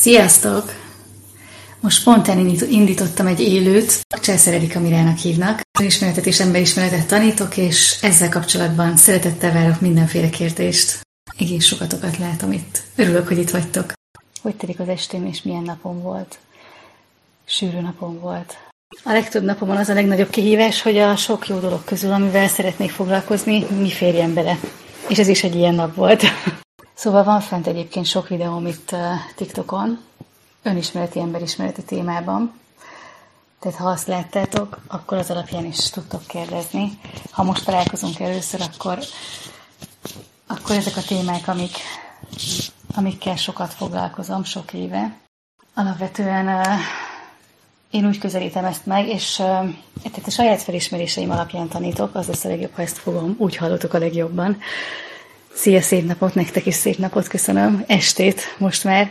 Sziasztok! Most spontán indítottam egy élőt, Császár Erika Mirának hívnak. Ismeretet és emberismeretet tanítok, és ezzel kapcsolatban szeretettel várok mindenféle kérdést. Egész sokatokat látom itt. Örülök, hogy itt vagytok. Hogy telik az estém, és milyen napom volt? Sűrű napom volt. A legtöbb napomon az a legnagyobb kihívás, hogy a sok jó dolog közül, amivel szeretnék foglalkozni, mi férjen bele. És ez is egy ilyen nap volt. Szóval van fent egyébként sok videóm itt uh, TikTokon, önismereti, emberismereti témában. Tehát ha azt láttátok, akkor az alapján is tudtok kérdezni. Ha most találkozunk először, akkor, akkor ezek a témák, amik, amikkel sokat foglalkozom, sok éve. Alapvetően uh, én úgy közelítem ezt meg, és uh, tehát a saját felismeréseim alapján tanítok, az lesz a legjobb, ha ezt fogom, úgy hallottok a legjobban. Szia, szép napot, nektek is szép napot köszönöm, estét most már.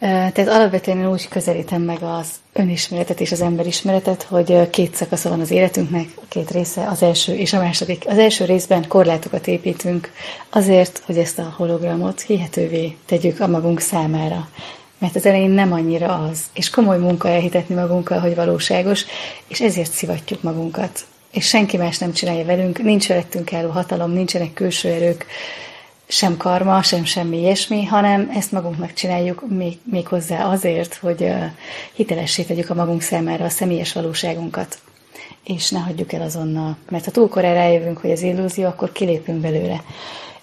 Tehát alapvetően én úgy közelítem meg az önismeretet és az emberismeretet, hogy két szakasza van az életünknek, a két része, az első és a második. Az első részben korlátokat építünk azért, hogy ezt a hologramot hihetővé tegyük a magunk számára. Mert az elején nem annyira az, és komoly munka elhitetni magunkkal, hogy valóságos, és ezért szivatjuk magunkat és senki más nem csinálja velünk, nincs felettünk álló hatalom, nincsenek külső erők, sem karma, sem semmi ilyesmi, hanem ezt magunknak csináljuk még, még hozzá azért, hogy hitelessé tegyük a magunk számára a személyes valóságunkat. És ne hagyjuk el azonnal. Mert ha túl korán rájövünk, hogy ez illúzió, akkor kilépünk belőle.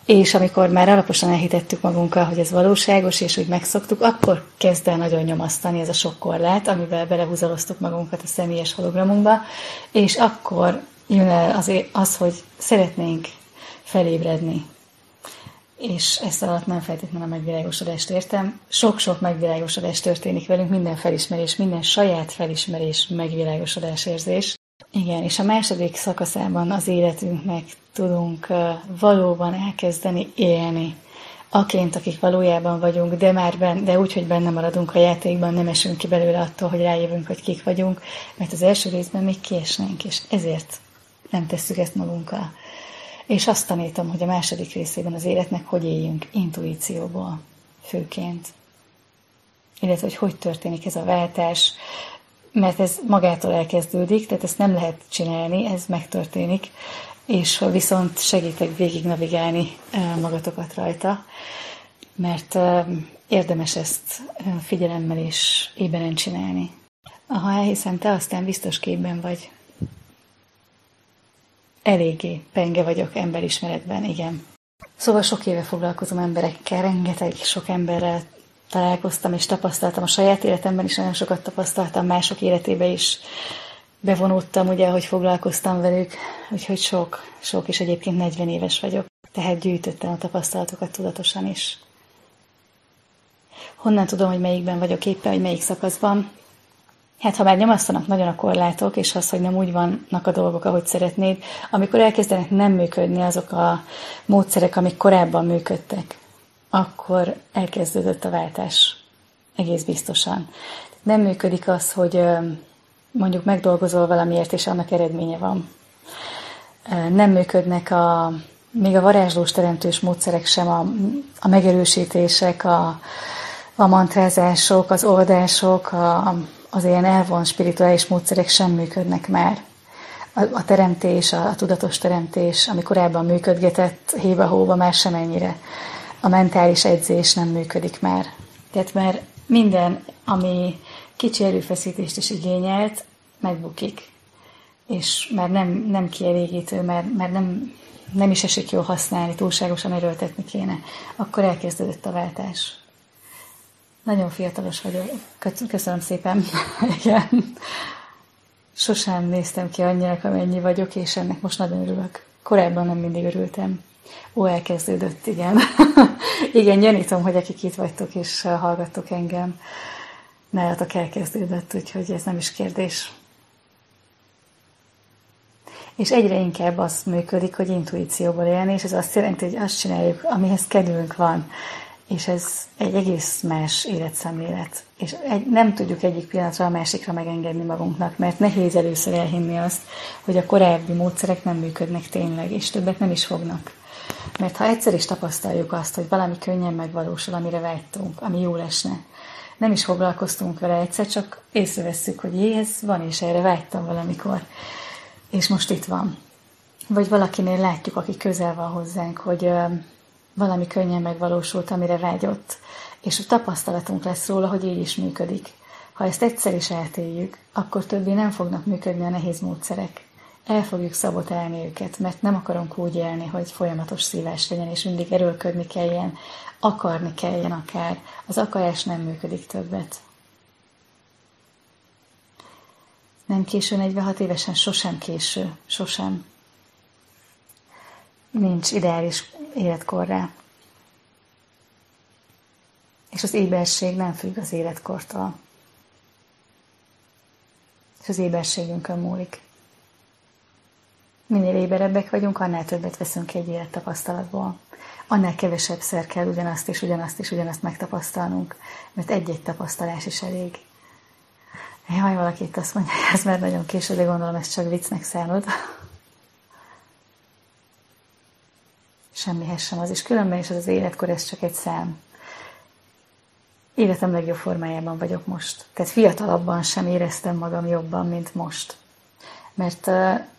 És amikor már alaposan elhitettük magunkkal, hogy ez valóságos, és úgy megszoktuk, akkor kezd el nagyon nyomasztani ez a sok korlát, amivel belehúzaloztuk magunkat a személyes hologramunkba, és akkor jön el az, az hogy szeretnénk felébredni. És ezt alatt nem feltétlenül a megvilágosodást értem. Sok-sok megvilágosodás történik velünk, minden felismerés, minden saját felismerés, megvilágosodás érzés. Igen, és a második szakaszában az életünknek tudunk valóban elkezdeni élni. Aként, akik valójában vagyunk, de már ben, de úgy, hogy benne maradunk a játékban, nem esünk ki belőle attól, hogy rájövünk, hogy kik vagyunk, mert az első részben még kiesnénk, és ezért nem tesszük ezt magunkkal. És azt tanítom, hogy a második részében az életnek hogy éljünk intuícióból főként. Illetve, hogy hogy történik ez a váltás, mert ez magától elkezdődik, tehát ezt nem lehet csinálni, ez megtörténik, és viszont segítek végig navigálni magatokat rajta, mert érdemes ezt figyelemmel és éberen csinálni. Ha elhiszem, te aztán biztos képben vagy. Eléggé penge vagyok emberismeretben, igen. Szóval sok éve foglalkozom emberekkel, rengeteg sok emberrel találkoztam és tapasztaltam a saját életemben is, nagyon sokat tapasztaltam mások életébe is. Bevonódtam, ugye, hogy foglalkoztam velük, úgyhogy sok, sok, és egyébként 40 éves vagyok, tehát gyűjtöttem a tapasztalatokat tudatosan is. Honnan tudom, hogy melyikben vagyok éppen, hogy melyik szakaszban? Hát, ha már nyomasztanak nagyon a korlátok, és az, hogy nem úgy vannak a dolgok, ahogy szeretnéd, amikor elkezdenek nem működni azok a módszerek, amik korábban működtek, akkor elkezdődött a váltás. Egész biztosan. Nem működik az, hogy mondjuk megdolgozol valamiért, és annak eredménye van. Nem működnek a, még a varázslós teremtős módszerek sem, a, a megerősítések, a, a mantrázások, az oldások, a, az ilyen elvon spirituális módszerek sem működnek már. A, a teremtés, a, a tudatos teremtés, ami korábban működgetett héba-hóba, már sem ennyire a mentális edzés nem működik már. Tehát már minden, ami kicsi erőfeszítést is igényelt, megbukik. És már nem, nem kielégítő, mert, mert nem, nem is esik jól használni, túlságosan erőltetni kéne. Akkor elkezdődött a váltás. Nagyon fiatalos vagyok. Köszönöm szépen. Igen. Sosem néztem ki annyira, amennyi vagyok, és ennek most nagyon örülök. Korábban nem mindig örültem. Ó, elkezdődött, igen. igen, gyanítom, hogy akik itt vagytok és hallgattok engem, nálatok elkezdődött, úgyhogy ez nem is kérdés. És egyre inkább az működik, hogy intuícióból élni, és ez azt jelenti, hogy azt csináljuk, amihez kedvünk van. És ez egy egész más életszemlélet. És egy, nem tudjuk egyik pillanatra a másikra megengedni magunknak, mert nehéz először elhinni azt, hogy a korábbi módszerek nem működnek tényleg, és többet nem is fognak. Mert ha egyszer is tapasztaljuk azt, hogy valami könnyen megvalósul, amire vágytunk, ami jó lesne, nem is foglalkoztunk vele egyszer, csak észrevesszük, hogy jé, ez van, és erre vágytam valamikor. És most itt van. Vagy valakinél látjuk, aki közel van hozzánk, hogy valami könnyen megvalósult, amire vágyott, és a tapasztalatunk lesz róla, hogy így is működik. Ha ezt egyszer is átéljük, akkor többé nem fognak működni a nehéz módszerek. El fogjuk szabotálni őket, mert nem akarunk úgy élni, hogy folyamatos szívás legyen, és mindig erőlködni kelljen, akarni kelljen akár. Az akarás nem működik többet. Nem késő 46 évesen, sosem késő, sosem. Nincs ideális életkorra. És az éberség nem függ az életkortól. És az éberségünkön múlik. Minél éberebbek vagyunk, annál többet veszünk egy élettapasztalatból. Annál kevesebb szer kell ugyanazt és ugyanazt és ugyanazt megtapasztalnunk, mert egy-egy tapasztalás is elég. Jaj, valaki itt azt mondja, hogy ez már nagyon késő, de gondolom, ezt csak viccnek szállod. Semmihez sem az, és különben is az az életkor, ez csak egy szám. Életem legjobb formájában vagyok most. Tehát fiatalabban sem éreztem magam jobban, mint most. Mert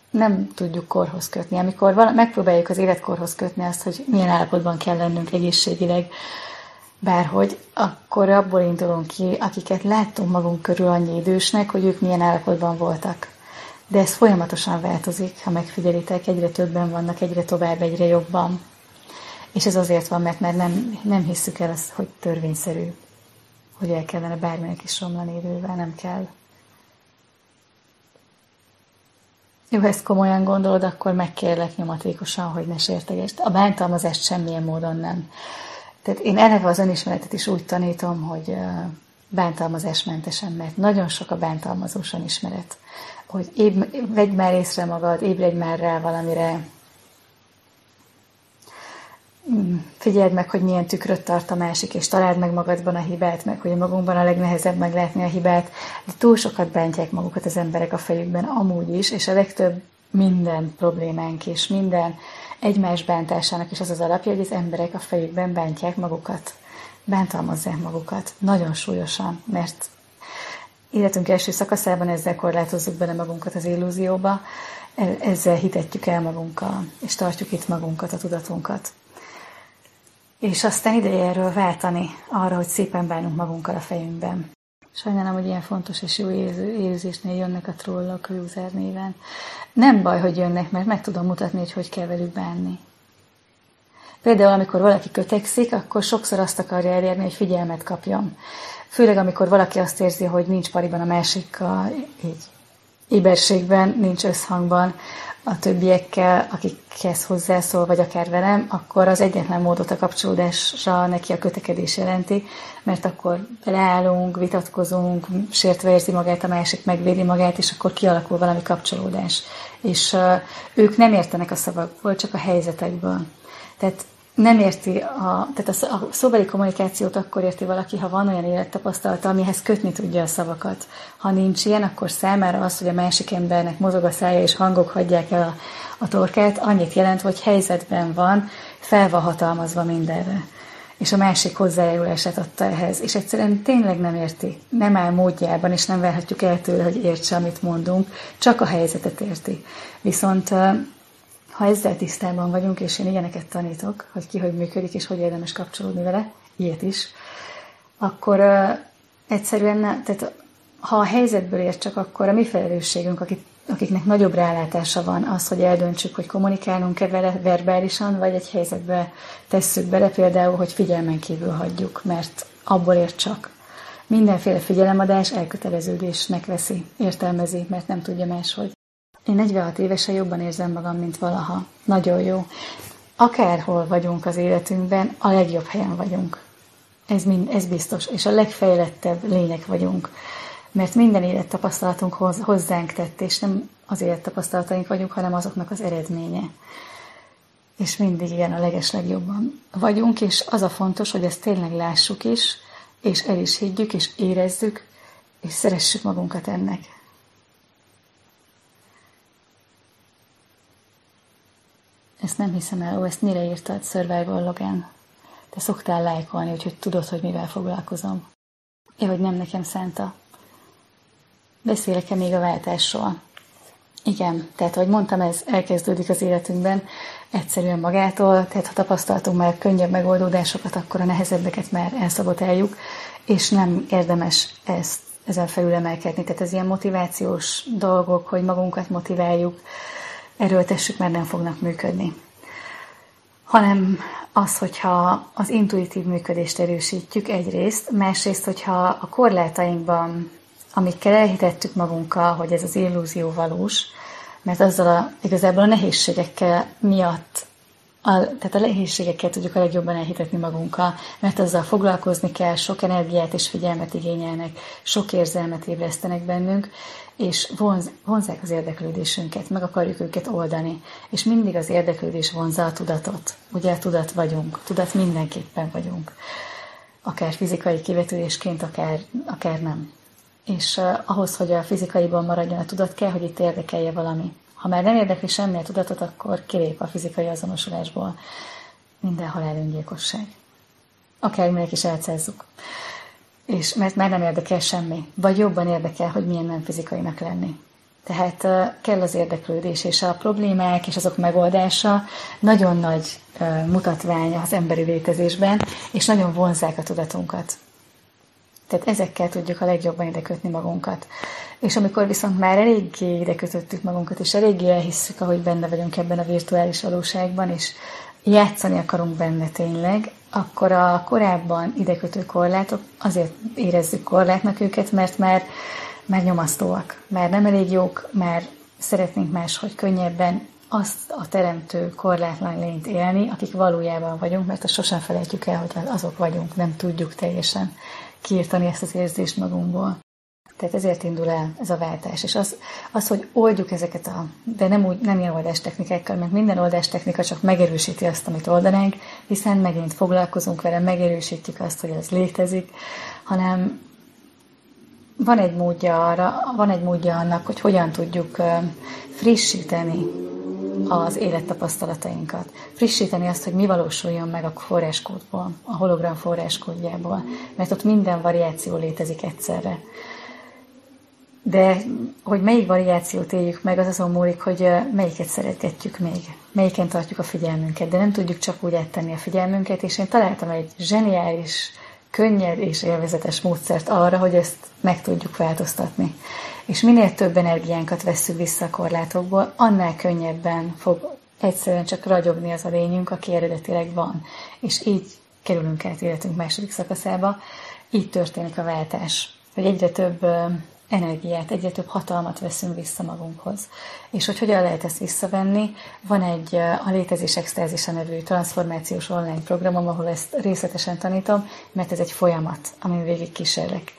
nem tudjuk korhoz kötni. Amikor vala, megpróbáljuk az életkorhoz kötni azt, hogy milyen állapotban kell lennünk egészségileg, bárhogy, akkor abból indulunk ki, akiket láttunk magunk körül annyi idősnek, hogy ők milyen állapotban voltak. De ez folyamatosan változik, ha megfigyelitek, egyre többen vannak, egyre tovább, egyre jobban. És ez azért van, mert már nem, nem hisszük el azt, hogy törvényszerű, hogy el kellene bárminek is romlani idővel, nem kell. Jó, ha ezt komolyan gondolod, akkor megkérlek nyomatékosan, hogy ne sértegest. A bántalmazást semmilyen módon nem. Tehát én eleve az önismeretet is úgy tanítom, hogy bántalmazásmentesen, mert nagyon sok a bántalmazós önismeret. Hogy éb, vegyd már észre magad, ébredj már rá valamire, figyeld meg, hogy milyen tükröt tart a másik, és találd meg magadban a hibát, meg hogy magunkban a legnehezebb meglátni a hibát, de túl sokat bántják magukat az emberek a fejükben amúgy is, és a legtöbb minden problémánk és minden egymás bántásának is az az alapja, hogy az emberek a fejükben bántják magukat, bántalmazzák magukat, nagyon súlyosan, mert életünk első szakaszában ezzel korlátozzuk bele magunkat az illúzióba, e- ezzel hitetjük el magunkkal, és tartjuk itt magunkat, a tudatunkat. És aztán ideje erről váltani arra, hogy szépen bánunk magunkkal a fejünkben. Sajnálom, hogy ilyen fontos és jó érzésnél jönnek a trollok user néven. Nem baj, hogy jönnek, mert meg tudom mutatni, hogy hogy kell velük bánni. Például, amikor valaki kötekszik, akkor sokszor azt akarja elérni, hogy figyelmet kapjon. Főleg, amikor valaki azt érzi, hogy nincs pariban a másikkal, így éberségben, nincs összhangban, a többiekkel, akikhez hozzászól, vagy akár velem, akkor az egyetlen módot a kapcsolódásra neki a kötekedés jelenti, mert akkor beleállunk, vitatkozunk, sértve érzi magát, a másik megvédi magát, és akkor kialakul valami kapcsolódás. És uh, ők nem értenek a szavakból, csak a helyzetekből. Tehát nem érti, a, tehát a, a szóbeli kommunikációt akkor érti valaki, ha van olyan élettapasztalata, amihez kötni tudja a szavakat. Ha nincs ilyen, akkor számára az, hogy a másik embernek mozog a szája és hangok hagyják el a, a torkát, annyit jelent, hogy helyzetben van, fel van hatalmazva mindenre. És a másik hozzájárulását adta ehhez. És egyszerűen tényleg nem érti, nem áll módjában, és nem várhatjuk el tőle, hogy értse, amit mondunk, csak a helyzetet érti. Viszont ha ezzel tisztában vagyunk, és én ilyeneket tanítok, hogy ki hogy működik, és hogy érdemes kapcsolódni vele, ilyet is, akkor uh, egyszerűen, tehát ha a helyzetből ér csak, akkor a mi felelősségünk, akik, akiknek nagyobb rálátása van, az, hogy eldöntsük, hogy kommunikálunk-e vele verbálisan, vagy egy helyzetbe tesszük bele, például, hogy figyelmen kívül hagyjuk, mert abból ér csak. Mindenféle figyelemadás elköteleződésnek veszi, értelmezi, mert nem tudja máshogy. Én 46 évesen jobban érzem magam, mint valaha. Nagyon jó. Akárhol vagyunk az életünkben, a legjobb helyen vagyunk. Ez, mind, ez biztos. És a legfejlettebb lények vagyunk. Mert minden élettapasztalatunk hoz, hozzánk tett, és nem az élettapasztalataink vagyunk, hanem azoknak az eredménye. És mindig igen, a leges legjobban vagyunk, és az a fontos, hogy ezt tényleg lássuk is, és el is higgyük, és érezzük, és szeressük magunkat ennek. Ezt nem hiszem el. Ó, ezt mire írtad? Survival Logan. Te szoktál lájkolni, úgyhogy tudod, hogy mivel foglalkozom. Ja, hogy nem nekem szánta. Beszélek-e még a váltásról? Igen, tehát ahogy mondtam, ez elkezdődik az életünkben egyszerűen magától, tehát ha tapasztaltunk már könnyebb megoldódásokat, akkor a nehezebbeket már elszabotáljuk, és nem érdemes ezt ezen felül emelkedni. Tehát ez ilyen motivációs dolgok, hogy magunkat motiváljuk, erőltessük, mert nem fognak működni. Hanem az, hogyha az intuitív működést erősítjük egyrészt, másrészt, hogyha a korlátainkban, amikkel elhitettük magunkkal, hogy ez az illúzió valós, mert azzal a, igazából a nehézségekkel miatt a, tehát a nehézségekkel tudjuk a legjobban elhitetni magunkkal, mert azzal foglalkozni kell, sok energiát és figyelmet igényelnek, sok érzelmet ébresztenek bennünk, és vonz, vonzák az érdeklődésünket, meg akarjuk őket oldani. És mindig az érdeklődés vonza a tudatot. Ugye tudat vagyunk, tudat mindenképpen vagyunk. Akár fizikai kivetülésként, akár, akár nem. És uh, ahhoz, hogy a fizikaiban maradjon a tudat, kell, hogy itt érdekelje valami. Ha már nem érdekli semmi a tudatot, akkor kilép a fizikai azonosulásból minden halálöngyilkosság. Akármelyek is elcázzuk. És mert már nem érdekel semmi. Vagy jobban érdekel, hogy milyen nem fizikainak lenni. Tehát kell az érdeklődés, és a problémák és azok megoldása nagyon nagy mutatvány az emberi létezésben, és nagyon vonzák a tudatunkat. Tehát ezekkel tudjuk a legjobban ide kötni magunkat. És amikor viszont már eléggé ide kötöttük magunkat, és eléggé elhisszük, ahogy benne vagyunk ebben a virtuális valóságban, és játszani akarunk benne tényleg, akkor a korábban idekötő korlátok, azért érezzük korlátnak őket, mert már, már nyomasztóak, már nem elég jók, már szeretnénk máshogy könnyebben azt a teremtő korlátlan lényt élni, akik valójában vagyunk, mert azt sosem felejtjük el, hogy azok vagyunk, nem tudjuk teljesen kiirtani ezt az érzést magunkból. Tehát ezért indul el ez a váltás. És az, az hogy oldjuk ezeket a, de nem, úgy, nem ilyen oldástechnikákkal, mert minden oldástechnika csak megerősíti azt, amit oldanánk, hiszen megint foglalkozunk vele, megerősítjük azt, hogy ez létezik, hanem van egy módja arra, van egy módja annak, hogy hogyan tudjuk frissíteni az élettapasztalatainkat. Frissíteni azt, hogy mi valósuljon meg a forráskódból, a hologram forráskódjából, mert ott minden variáció létezik egyszerre. De hogy melyik variációt éljük meg, az azon múlik, hogy melyiket szeretgetjük még, melyiken tartjuk a figyelmünket, de nem tudjuk csak úgy áttenni a figyelmünket, és én találtam egy zseniális, könnyed és élvezetes módszert arra, hogy ezt meg tudjuk változtatni. És minél több energiánkat vesszük vissza a korlátokból, annál könnyebben fog egyszerűen csak ragyogni az a lényünk, aki eredetileg van. És így kerülünk át életünk második szakaszába, így történik a váltás. Hogy egyre több energiát, egyre több hatalmat veszünk vissza magunkhoz. És hogy hogyan lehet ezt visszavenni, van egy a Létezés Extázisa nevű transformációs online programom, ahol ezt részletesen tanítom, mert ez egy folyamat, amin végig kísérlek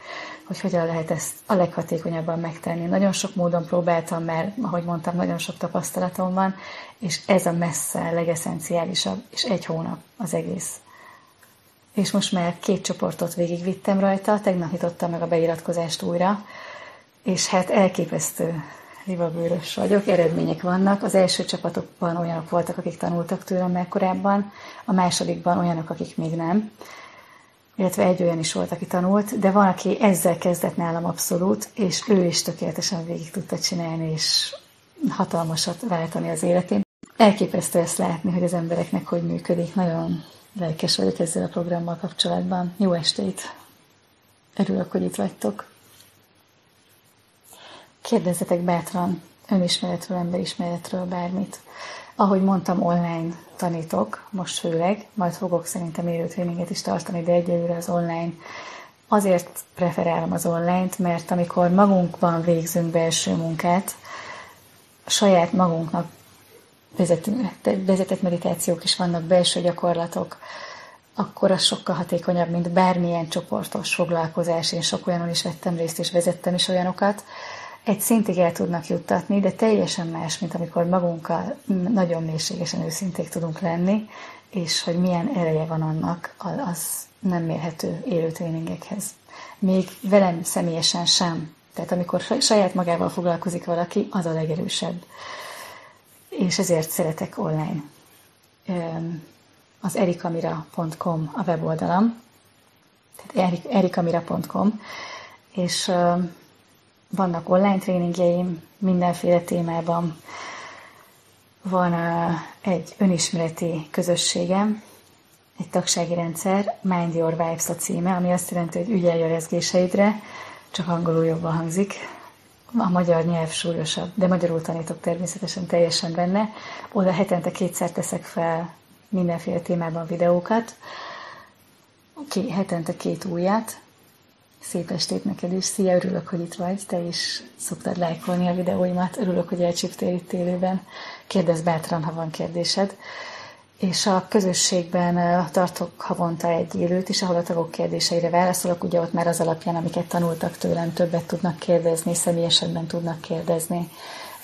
hogy hogyan lehet ezt a leghatékonyabban megtenni. Nagyon sok módon próbáltam, mert, ahogy mondtam, nagyon sok tapasztalatom van, és ez a messze legeszenciálisabb, és egy hónap az egész. És most már két csoportot végigvittem rajta, tegnap nyitottam meg a beiratkozást újra, és hát elképesztő libabőrös vagyok, eredmények vannak. Az első csapatokban olyanok voltak, akik tanultak tőlem már korábban, a másodikban olyanok, akik még nem, illetve egy olyan is volt, aki tanult, de van, aki ezzel kezdett nálam abszolút, és ő is tökéletesen végig tudta csinálni, és hatalmasat váltani az életén. Elképesztő ezt látni, hogy az embereknek hogy működik. Nagyon lelkes vagyok ezzel a programmal kapcsolatban. Jó estét! Örülök, hogy itt vagytok. Kérdezzetek bátran önismeretről, emberismeretről, bármit. Ahogy mondtam, online tanítok, most főleg, majd fogok szerintem élő tréninget is tartani, de egyelőre az online. Azért preferálom az online-t, mert amikor magunkban végzünk belső munkát, saját magunknak vezetünk, vezetett meditációk is vannak, belső gyakorlatok, akkor az sokkal hatékonyabb, mint bármilyen csoportos foglalkozás. Én sok olyanon is vettem részt, és vezettem is olyanokat, egy szintig el tudnak juttatni, de teljesen más, mint amikor magunkkal nagyon mélységesen őszinték tudunk lenni, és hogy milyen ereje van annak, az nem mérhető élő tréningekhez. Még velem személyesen sem. Tehát amikor saját magával foglalkozik valaki, az a legerősebb. És ezért szeretek online. Az erikamira.com a weboldalam, tehát erikamira.com, és vannak online tréningjeim mindenféle témában. Van egy önismereti közösségem, egy tagsági rendszer, Mind Your Vibes a címe, ami azt jelenti, hogy ügyelj a rezgéseidre, csak angolul jobban hangzik. A magyar nyelv súlyosabb, de magyarul tanítok természetesen teljesen benne. Oda hetente kétszer teszek fel mindenféle témában videókat, Ki, hetente két újat. Szép estét neked is. Szia, örülök, hogy itt vagy. Te is szoktad lájkolni a videóimat. Örülök, hogy elcsíptél itt élőben. Kérdezz bátran, ha van kérdésed és a közösségben tartok havonta egy élőt is, ahol a tagok kérdéseire válaszolok, ugye ott már az alapján, amiket tanultak tőlem, többet tudnak kérdezni, személyesenben tudnak kérdezni.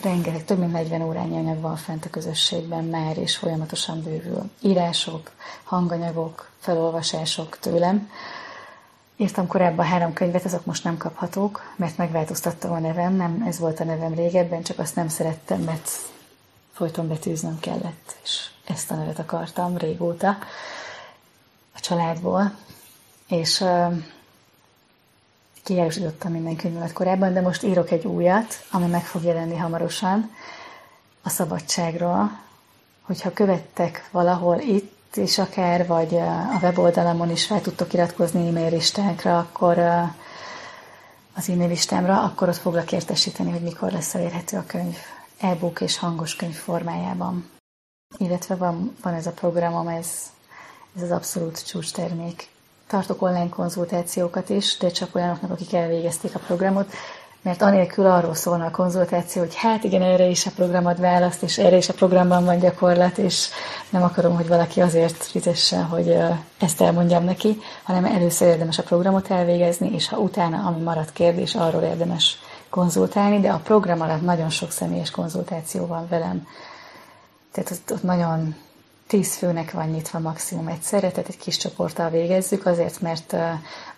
Rengeteg, több mint 40 órányi anyag van fent a közösségben már, és folyamatosan bővül. Írások, hanganyagok, felolvasások tőlem. Írtam korábban három könyvet, azok most nem kaphatók, mert megváltoztattam a nevem, nem ez volt a nevem régebben, csak azt nem szerettem, mert folyton betűznöm kellett, és ezt a nevet akartam régóta a családból, és uh, kiárusítottam minden könyvemet korábban, de most írok egy újat, ami meg fog jelenni hamarosan, a szabadságról, hogyha követtek valahol itt, és akár, vagy a weboldalamon is fel tudtok iratkozni e-mail listánkra, akkor az e-mail listámra, akkor ott foglak értesíteni, hogy mikor lesz elérhető a könyv e-book és hangos könyv formájában. Illetve van, van ez a programom, ez, ez az abszolút csúcs termék. Tartok online konzultációkat is, de csak olyanoknak, akik elvégezték a programot, mert anélkül arról szólna a konzultáció, hogy hát igen, erre is a programot választ, és erre is a programban van gyakorlat, és nem akarom, hogy valaki azért fizessen, hogy ezt elmondjam neki, hanem először érdemes a programot elvégezni, és ha utána, ami maradt kérdés, arról érdemes konzultálni, de a program alatt nagyon sok személyes konzultáció van velem. Tehát ott, ott nagyon tíz főnek van nyitva maximum egyszerre, tehát egy kis csoporttal végezzük, azért, mert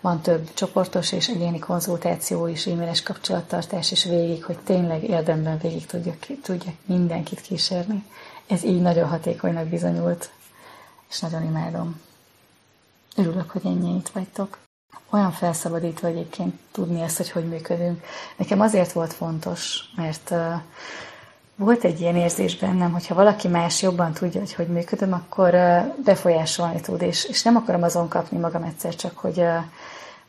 van több csoportos és egyéni konzultáció is, e-mailes kapcsolattartás is végig, hogy tényleg érdemben végig tudjak, tudjak mindenkit kísérni. Ez így nagyon hatékonynak bizonyult, és nagyon imádom. Örülök, hogy ennyi itt vagytok olyan felszabadítva egyébként tudni ezt, hogy hogy működünk. Nekem azért volt fontos, mert uh, volt egy ilyen érzés bennem, hogyha valaki más jobban tudja, hogy hogy működöm, akkor befolyásolni tud, és, és nem akarom azon kapni magam egyszer csak, hogy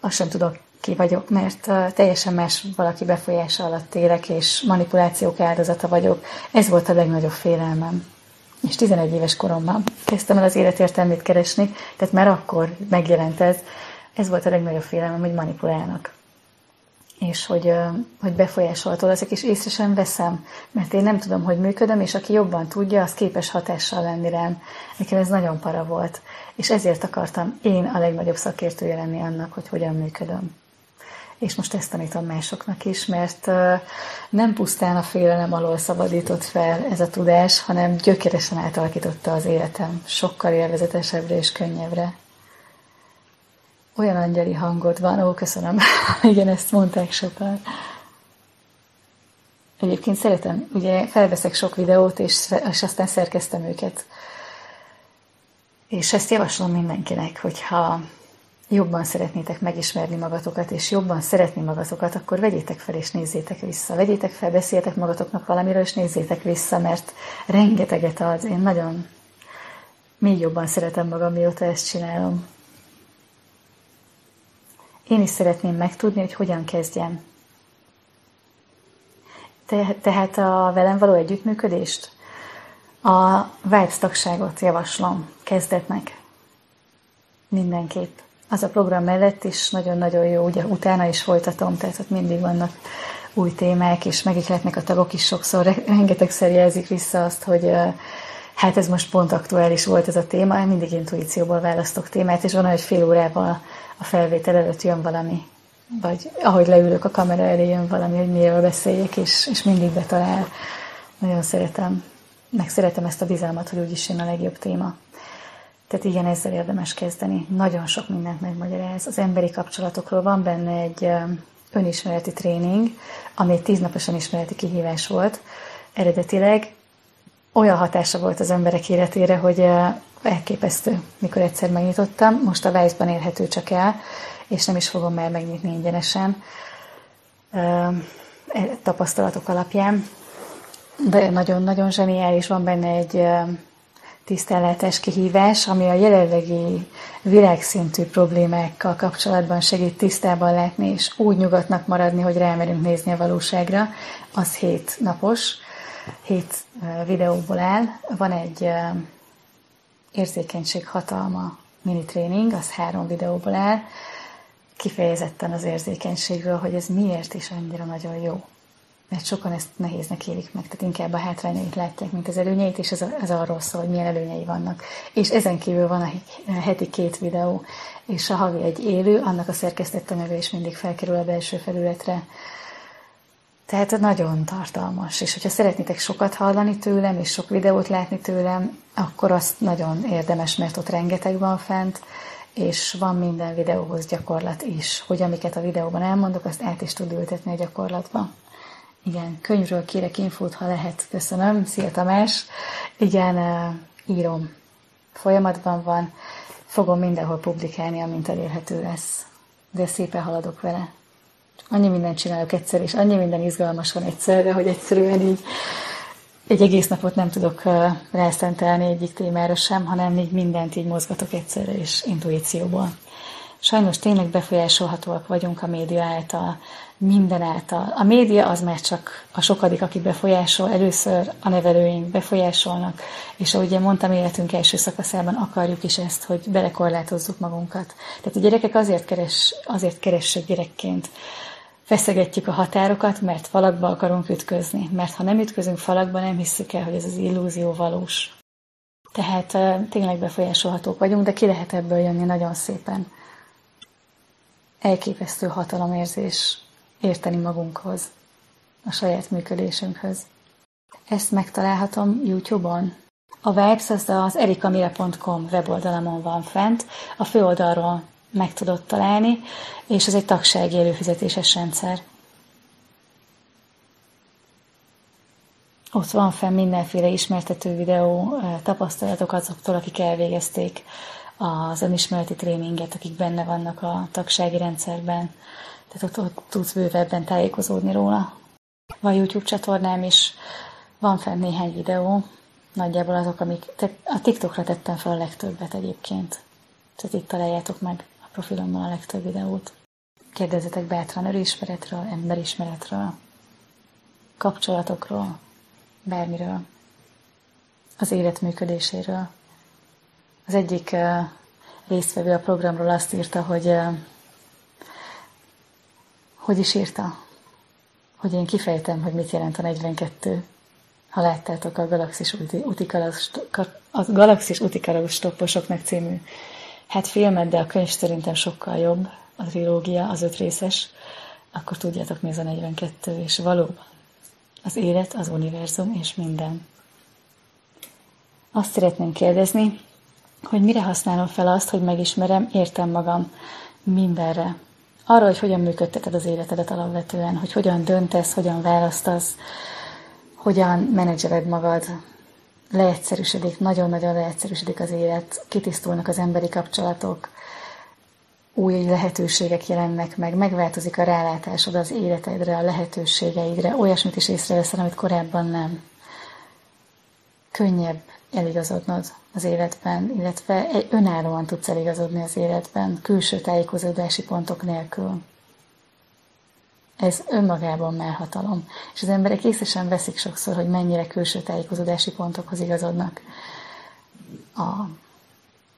azt sem tudok, ki vagyok, mert teljesen más valaki befolyása alatt élek, és manipulációk áldozata vagyok. Ez volt a legnagyobb félelmem. És 11 éves koromban kezdtem el az életértelmét keresni, tehát már akkor megjelent ez, ez volt a legnagyobb félelmem, hogy manipulálnak. És hogy, hogy befolyásolható leszek, és észre sem veszem, mert én nem tudom, hogy működöm, és aki jobban tudja, az képes hatással lenni rám. Nekem ez nagyon para volt. És ezért akartam én a legnagyobb szakértője lenni annak, hogy hogyan működöm. És most ezt tanítom másoknak is, mert nem pusztán a félelem alól szabadított fel ez a tudás, hanem gyökeresen átalakította az életem, sokkal élvezetesebbre és könnyebbre. Olyan angyali hangod van, ó, köszönöm. Igen, ezt mondták sokan. Egyébként szeretem, ugye felveszek sok videót, és, és aztán szerkeztem őket. És ezt javaslom mindenkinek, hogyha jobban szeretnétek megismerni magatokat, és jobban szeretni magatokat, akkor vegyétek fel és nézzétek vissza. Vegyétek fel, beszéljetek magatoknak valamiről, és nézzétek vissza, mert rengeteget ad. Én nagyon még jobban szeretem magam, mióta ezt csinálom. Én is szeretném megtudni, hogy hogyan kezdjem. Te, tehát a velem való együttműködést? A Vibes tagságot javaslom kezdetnek. Mindenképp. Az a program mellett is nagyon-nagyon jó, ugye utána is folytatom, tehát ott mindig vannak új témák, és megikletnek a tagok is sokszor, rengetegszer jelzik vissza azt, hogy hát ez most pont aktuális volt ez a téma, mindig intuícióból választok témát, és van, hogy fél órával a felvétel előtt jön valami, vagy ahogy leülök a kamera elé jön valami, hogy miről beszéljek, és, és mindig betalál. Nagyon szeretem, meg szeretem ezt a bizalmat, hogy úgyis jön a legjobb téma. Tehát igen, ezzel érdemes kezdeni. Nagyon sok mindent megmagyaráz. Az emberi kapcsolatokról van benne egy önismereti tréning, ami egy tíznapos önismereti kihívás volt. Eredetileg olyan hatása volt az emberek életére, hogy elképesztő, mikor egyszer megnyitottam. Most a Vice-ban érhető csak el, és nem is fogom már megnyitni ingyenesen e, tapasztalatok alapján. De nagyon-nagyon zseniális, van benne egy tisztellátás kihívás, ami a jelenlegi világszintű problémákkal kapcsolatban segít tisztában látni, és úgy nyugodtnak maradni, hogy rámerünk nézni a valóságra. Az hét napos, hét videóból áll. Van egy érzékenység hatalma mini tréning, az három videóból áll, kifejezetten az érzékenységről, hogy ez miért is annyira nagyon jó mert sokan ezt nehéznek élik meg, tehát inkább a hátrányait látják, mint az előnyeit, és ez, ez arról szól, hogy milyen előnyei vannak. És ezen kívül van a heti két videó, és a havi egy élő, annak a szerkesztett anyaga is mindig felkerül a belső felületre. Tehát nagyon tartalmas, és hogyha szeretnétek sokat hallani tőlem, és sok videót látni tőlem, akkor azt nagyon érdemes, mert ott rengeteg van fent, és van minden videóhoz gyakorlat is, hogy amiket a videóban elmondok, azt át is tud ültetni a gyakorlatba. Igen, könyvről kérek infót, ha lehet. Köszönöm. Szia Tamás. Igen, írom. Folyamatban van. Fogom mindenhol publikálni, amint elérhető lesz. De szépen haladok vele. Annyi mindent csinálok egyszer, és annyi minden izgalmas van egyszerre, hogy egyszerűen így egy egész napot nem tudok rászentelni egyik témára sem, hanem így mindent így mozgatok egyszerre, és intuícióból. Sajnos tényleg befolyásolhatóak vagyunk a média által, minden által. A média az már csak a sokadik, aki befolyásol, először a nevelőink befolyásolnak, és ahogy én mondtam, életünk első szakaszában akarjuk is ezt, hogy belekorlátozzuk magunkat. Tehát a gyerekek azért, keres, azért keressék gyerekként, feszegetjük a határokat, mert falakba akarunk ütközni. Mert ha nem ütközünk falakba, nem hiszük el, hogy ez az illúzió valós. Tehát tényleg befolyásolhatók vagyunk, de ki lehet ebből jönni nagyon szépen elképesztő hatalomérzés érteni magunkhoz, a saját működésünkhöz. Ezt megtalálhatom YouTube-on. A Vibes az az erikamire.com weboldalamon van fent, a főoldalról meg tudod találni, és ez egy tagsági előfizetéses rendszer. Ott van fenn mindenféle ismertető videó, tapasztalatok azoktól, akik elvégezték az önismereti tréninget, akik benne vannak a tagsági rendszerben. Tehát ott, ott tudsz bővebben tájékozódni róla. Van YouTube csatornám is, van fenn néhány videó, nagyjából azok, amik... A TikTokra tettem fel a legtöbbet egyébként. Tehát itt találjátok meg a profilomban a legtöbb videót. Kérdezzetek bátran örismeretről, emberismeretről, kapcsolatokról, bármiről, az élet működéséről. Az egyik résztvevő a programról azt írta, hogy hogy is írta? Hogy én kifejtem, hogy mit jelent a 42. Ha láttátok a Galaxis a Galaxis Utikalagos stopposoknak című hát filmet, de a könyv szerintem sokkal jobb, a trilógia, az öt részes, akkor tudjátok, mi ez a 42, és valóban az élet, az univerzum és minden. Azt szeretném kérdezni, hogy mire használom fel azt, hogy megismerem, értem magam mindenre. Arra, hogy hogyan működteted az életedet alapvetően, hogy hogyan döntesz, hogyan választasz, hogyan menedzseled magad. Leegyszerűsödik, nagyon-nagyon leegyszerűsödik az élet, kitisztulnak az emberi kapcsolatok, új lehetőségek jelennek meg, megváltozik a rálátásod az életedre, a lehetőségeidre, olyasmit is észreveszel, amit korábban nem. Könnyebb eligazodnod az életben, illetve önállóan tudsz eligazodni az életben, külső tájékozódási pontok nélkül. Ez önmagában már hatalom. És az emberek észre veszik sokszor, hogy mennyire külső tájékozódási pontokhoz igazodnak. A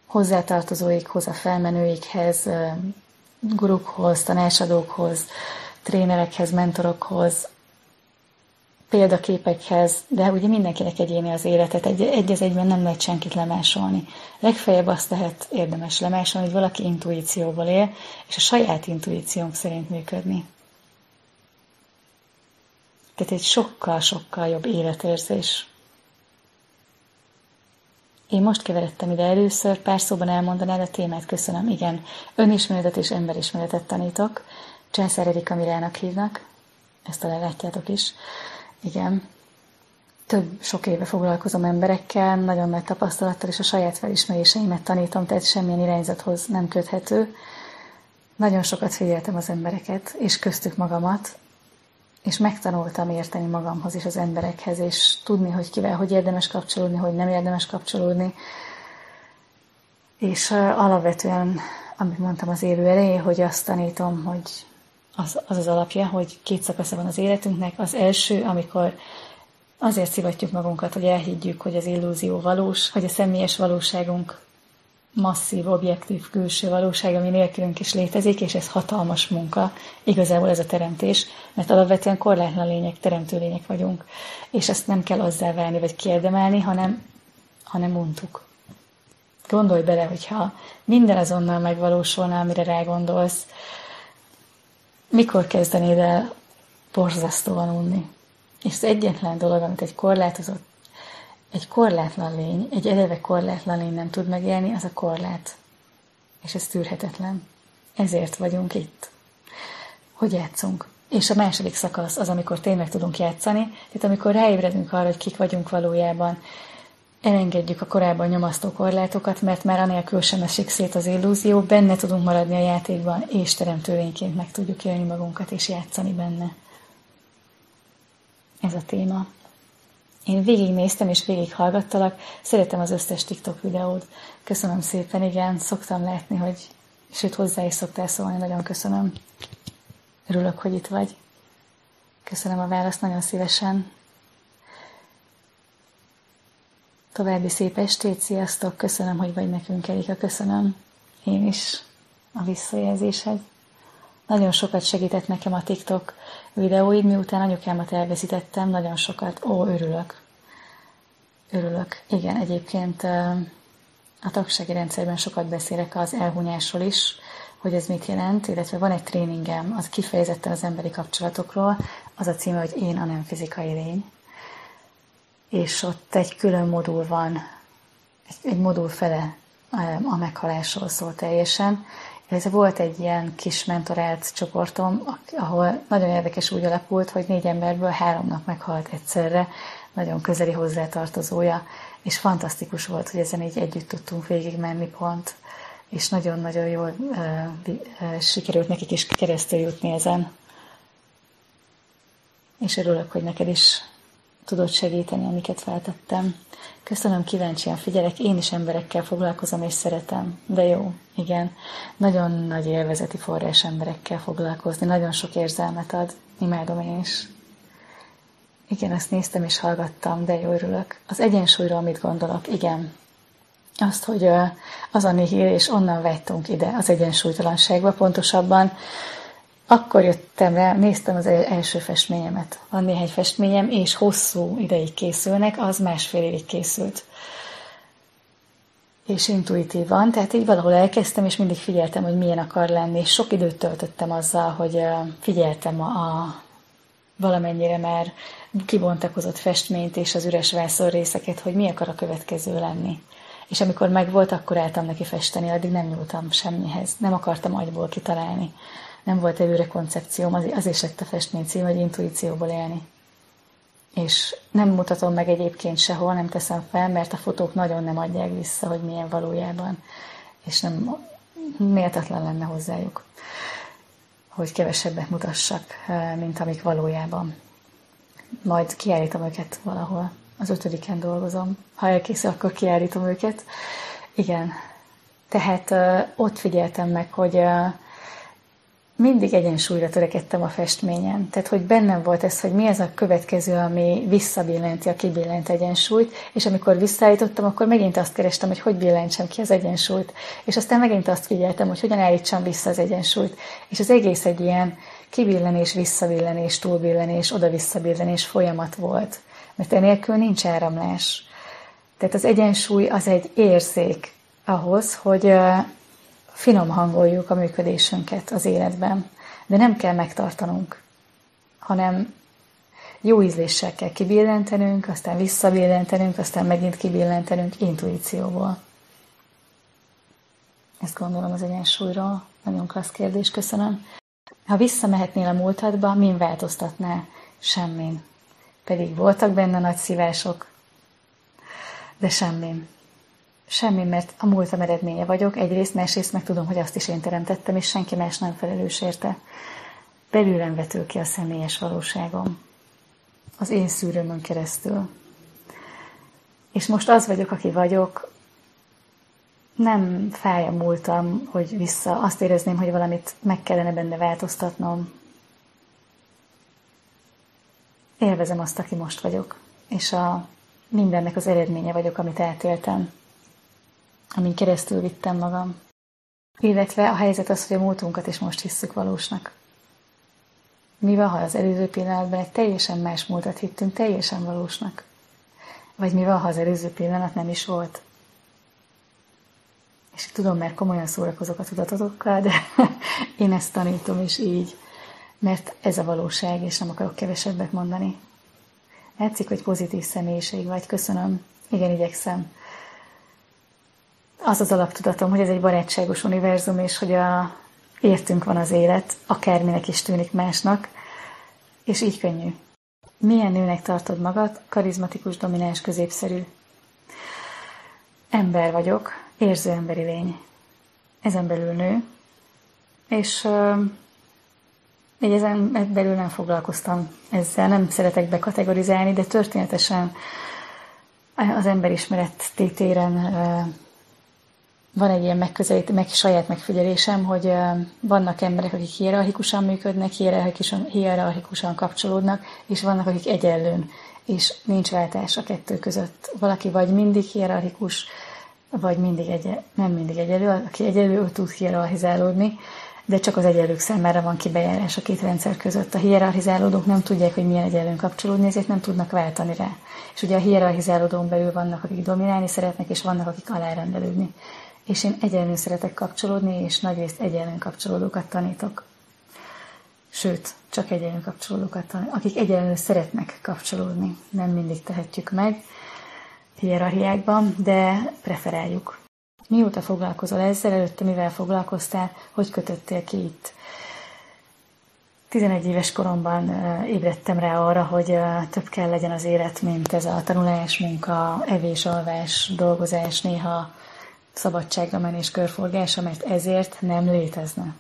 hozzátartozóikhoz, a felmenőikhez, gurukhoz, tanácsadókhoz, trénerekhez, mentorokhoz, példaképekhez, de ugye mindenkinek egyéni az életet, egy, egy az egyben nem lehet senkit lemásolni. Legfeljebb azt lehet érdemes lemásolni, hogy valaki intuícióval él, és a saját intuíciónk szerint működni. Tehát egy sokkal-sokkal jobb életérzés. Én most keveredtem ide először, pár szóban elmondanád a témát, köszönöm. Igen, önismeretet és emberismeretet tanítok. Császár Erika Mirának hívnak, ezt talán látjátok is. Igen. Több sok éve foglalkozom emberekkel, nagyon nagy tapasztalattal, és a saját felismeréseimet tanítom, tehát semmilyen irányzathoz nem köthető. nagyon sokat figyeltem az embereket, és köztük magamat, és megtanultam érteni magamhoz és az emberekhez, és tudni, hogy kivel hogy érdemes kapcsolódni, hogy nem érdemes kapcsolódni. És alapvetően, amit mondtam az élő elején, hogy azt tanítom, hogy az, az az alapja, hogy két szakasza van az életünknek. Az első, amikor azért szivatjuk magunkat, hogy elhiggyük, hogy az illúzió valós, hogy a személyes valóságunk masszív, objektív külső valóság, ami nélkülünk is létezik, és ez hatalmas munka, igazából ez a teremtés, mert alapvetően korlátlan lények, teremtő lények vagyunk, és ezt nem kell azzá válni, vagy kiérdemelni, hanem, hanem untuk. Gondolj bele, hogyha minden azonnal megvalósulna, amire rágondolsz, mikor kezdenéd el borzasztóan unni? És az egyetlen dolog, amit egy korlátozott egy korlátlan lény, egy eleve korlátlan lény nem tud megélni, az a korlát. És ez tűrhetetlen. Ezért vagyunk itt. Hogy játszunk? És a második szakasz az, amikor tényleg tudunk játszani, tehát amikor ráébredünk arra, hogy kik vagyunk valójában, elengedjük a korábban nyomasztó korlátokat, mert már anélkül sem esik szét az illúzió, benne tudunk maradni a játékban, és teremtőlényként meg tudjuk élni magunkat és játszani benne. Ez a téma. Én végignéztem és végighallgattalak, szeretem az összes TikTok videót. Köszönöm szépen, igen, szoktam látni, hogy sőt hozzá is szoktál szólni, nagyon köszönöm. Örülök, hogy itt vagy. Köszönöm a választ nagyon szívesen. További szép estét, sziasztok, köszönöm, hogy vagy nekünk, Erika, köszönöm. Én is a visszajelzésed. Nagyon sokat segített nekem a TikTok videóid, miután anyukámat elveszítettem, nagyon sokat. Ó, örülök. Örülök. Igen, egyébként a tagsági rendszerben sokat beszélek az elhunyásról is, hogy ez mit jelent, illetve van egy tréningem, az kifejezetten az emberi kapcsolatokról, az a címe, hogy Én a nem fizikai lény. És ott egy külön modul van, egy, egy modul fele a meghalásról szól teljesen, ez volt egy ilyen kis mentorált csoportom, ahol nagyon érdekes úgy alakult, hogy négy emberből háromnak meghalt egyszerre, nagyon közeli hozzátartozója, és fantasztikus volt, hogy ezen így együtt tudtunk végigmenni pont, és nagyon-nagyon jól uh, uh, sikerült nekik is keresztül jutni ezen. És örülök, hogy neked is tudod segíteni, amiket feltettem. Köszönöm, kíváncsian figyelek, én is emberekkel foglalkozom és szeretem. De jó, igen. Nagyon nagy élvezeti forrás emberekkel foglalkozni, nagyon sok érzelmet ad. Imádom én is. Igen, ezt néztem és hallgattam, de jó örülök. Az egyensúlyról mit gondolok? Igen. Azt, hogy az a nihil, és onnan vettunk ide az egyensúlytalanságba, pontosabban akkor jöttem rá, néztem az első festményemet. Van néhány festményem, és hosszú ideig készülnek, az másfél évig készült. És intuitívan, tehát így valahol elkezdtem, és mindig figyeltem, hogy milyen akar lenni, és sok időt töltöttem azzal, hogy figyeltem a, a valamennyire már kibontakozott festményt és az üres vászor részeket, hogy mi akar a következő lenni. És amikor megvolt, akkor álltam neki festeni, addig nem nyúltam semmihez. Nem akartam agyból kitalálni nem volt előre koncepcióm, azért lett a festmény cím, hogy intuícióból élni. És nem mutatom meg egyébként sehol, nem teszem fel, mert a fotók nagyon nem adják vissza, hogy milyen valójában. És nem méltatlan lenne hozzájuk, hogy kevesebbet mutassak, mint amik valójában. Majd kiállítom őket valahol. Az ötödiken dolgozom. Ha elkészül, akkor kiállítom őket. Igen. Tehát ott figyeltem meg, hogy mindig egyensúlyra törekedtem a festményen. Tehát, hogy bennem volt ez, hogy mi ez a következő, ami visszabillenti a kibillent egyensúlyt, és amikor visszaállítottam, akkor megint azt kerestem, hogy hogy billentsem ki az egyensúlyt. És aztán megint azt figyeltem, hogy hogyan állítsam vissza az egyensúlyt. És az egész egy ilyen kibillenés, visszabillenés, túlbillenés, oda-visszabillenés folyamat volt. Mert enélkül nincs áramlás. Tehát az egyensúly az egy érzék ahhoz, hogy finom hangoljuk a működésünket az életben, de nem kell megtartanunk, hanem jó ízléssel kell kibillentenünk, aztán visszabillentenünk, aztán megint kibillentenünk intuícióból. Ezt gondolom az egyensúlyról. Nagyon klassz kérdés, köszönöm. Ha visszamehetnél a múltadba, min változtatnál? Semmin. Pedig voltak benne nagy szívások, de semmin. Semmi, mert a múltam eredménye vagyok, egyrészt, másrészt meg tudom, hogy azt is én teremtettem, és senki más nem felelős érte. Belülem vetül ki a személyes valóságom. Az én szűrőmön keresztül. És most az vagyok, aki vagyok, nem fáj a múltam, hogy vissza, azt érezném, hogy valamit meg kellene benne változtatnom. Élvezem azt, aki most vagyok, és a mindennek az eredménye vagyok, amit eltéltem, amin keresztül vittem magam. Illetve a helyzet az, hogy a múltunkat is most hisszük valósnak. Mi van, ha az előző pillanatban egy teljesen más múltat hittünk teljesen valósnak? Vagy mi van, ha az előző pillanat nem is volt? És tudom, mert komolyan szórakozok a tudatotokkal, de én ezt tanítom is így, mert ez a valóság, és nem akarok kevesebbet mondani. Látszik, hogy pozitív személyiség vagy, köszönöm. Igen, igyekszem. Az az alaptudatom, hogy ez egy barátságos univerzum, és hogy a értünk van az élet, akárminek is tűnik másnak, és így könnyű. Milyen nőnek tartod magad? Karizmatikus, domináns, középszerű. Ember vagyok, érző emberi lény. Ezen belül nő, és így ezen belül nem foglalkoztam ezzel, nem szeretek bekategorizálni, de történetesen az emberismeret tétéren uh, van egy ilyen megközelít, meg saját megfigyelésem, hogy vannak emberek, akik hierarchikusan működnek, hierarchikusan, kapcsolódnak, és vannak, akik egyenlőn, és nincs váltás a kettő között. Valaki vagy mindig hierarchikus, vagy mindig egy, nem mindig egyelő, aki egyelő, ő tud hierarchizálódni, de csak az egyenlők számára van kibejárás a két rendszer között. A hierarchizálódók nem tudják, hogy milyen egyenlőn kapcsolódni, ezért nem tudnak váltani rá. És ugye a hierarchizálódón belül vannak, akik dominálni szeretnek, és vannak, akik alárendelődni. És én egyenlőn szeretek kapcsolódni, és nagyrészt egyenlőn kapcsolódókat tanítok. Sőt, csak egyenlő kapcsolódókat tanítok, akik egyenlőn szeretnek kapcsolódni. Nem mindig tehetjük meg, hierarchiákban, de preferáljuk. Mióta foglalkozol ezzel, előtte mivel foglalkoztál, hogy kötöttél ki itt? 11 éves koromban ébredtem rá arra, hogy több kell legyen az élet, mint ez a tanulás, munka, evés, alvás, dolgozás, néha szabadságra menés, körforgás, mert ezért nem létezne.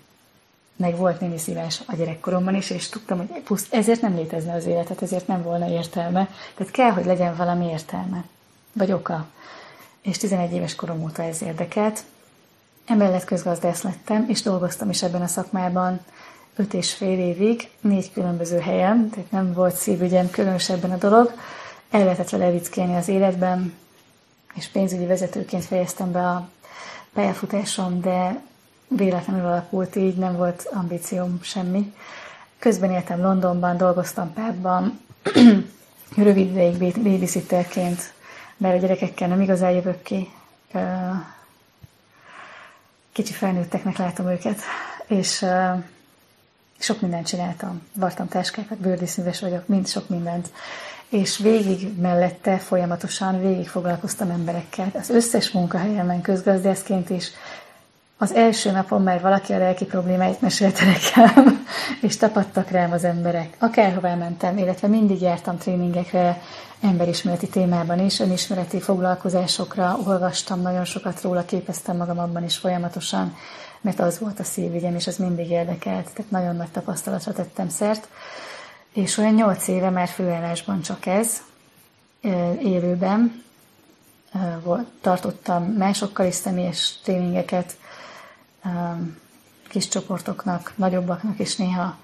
Meg volt némi szívás a gyerekkoromban is, és tudtam, hogy puszt, ezért nem létezne az életet, ezért nem volna értelme. Tehát kell, hogy legyen valami értelme vagy oka. És 11 éves korom óta ez érdekelt. Emellett közgazdász lettem, és dolgoztam is ebben a szakmában öt és fél évig, négy különböző helyen, tehát nem volt szívügyem különösebben a dolog. El lehetett vele az életben, és pénzügyi vezetőként fejeztem be a pályafutásom, de véletlenül alakult így, nem volt ambícióm semmi. Közben éltem Londonban, dolgoztam párban, rövid ideig babysitterként mert a gyerekekkel nem igazán jövök ki. Kicsi felnőtteknek látom őket, és sok mindent csináltam. Vartam táskákat, bőrdíszműves vagyok, mind sok mindent. És végig mellette folyamatosan végig foglalkoztam emberekkel. Az összes munkahelyemen közgazdászként is az első napon már valaki a lelki problémáit mesélte nekem, és tapadtak rám az emberek. Akárhová mentem, illetve mindig jártam tréningekre, emberismereti témában is, önismereti foglalkozásokra, olvastam nagyon sokat róla, képeztem magam abban is folyamatosan, mert az volt a szívügyem, és az mindig érdekelt, tehát nagyon nagy tapasztalatra tettem szert. És olyan nyolc éve már főállásban csak ez, élőben, tartottam másokkal is személyes tréningeket, kis csoportoknak, nagyobbaknak is néha,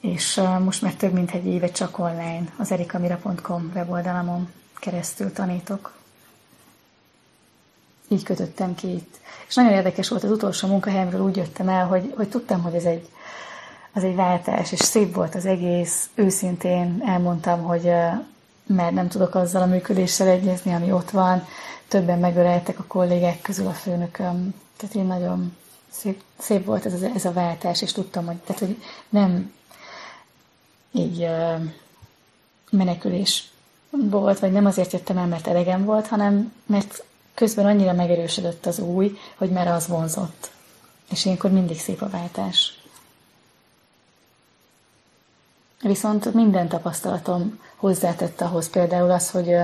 és most már több mint egy éve csak online az erikamira.com weboldalamon keresztül tanítok. Így kötöttem ki itt. És nagyon érdekes volt az utolsó munkahelyemről úgy jöttem el, hogy, hogy tudtam, hogy ez egy, az egy váltás, és szép volt az egész. Őszintén elmondtam, hogy mert nem tudok azzal a működéssel egyezni, ami ott van. Többen megöleltek a kollégák közül a főnököm. Tehát én nagyon szép, szép volt ez, ez a váltás, és tudtam, hogy, tehát, hogy nem így menekülés volt, vagy nem azért jöttem el, mert elegem volt, hanem mert közben annyira megerősödött az új, hogy már az vonzott. És ilyenkor mindig szép a váltás. Viszont minden tapasztalatom hozzátett ahhoz például az, hogy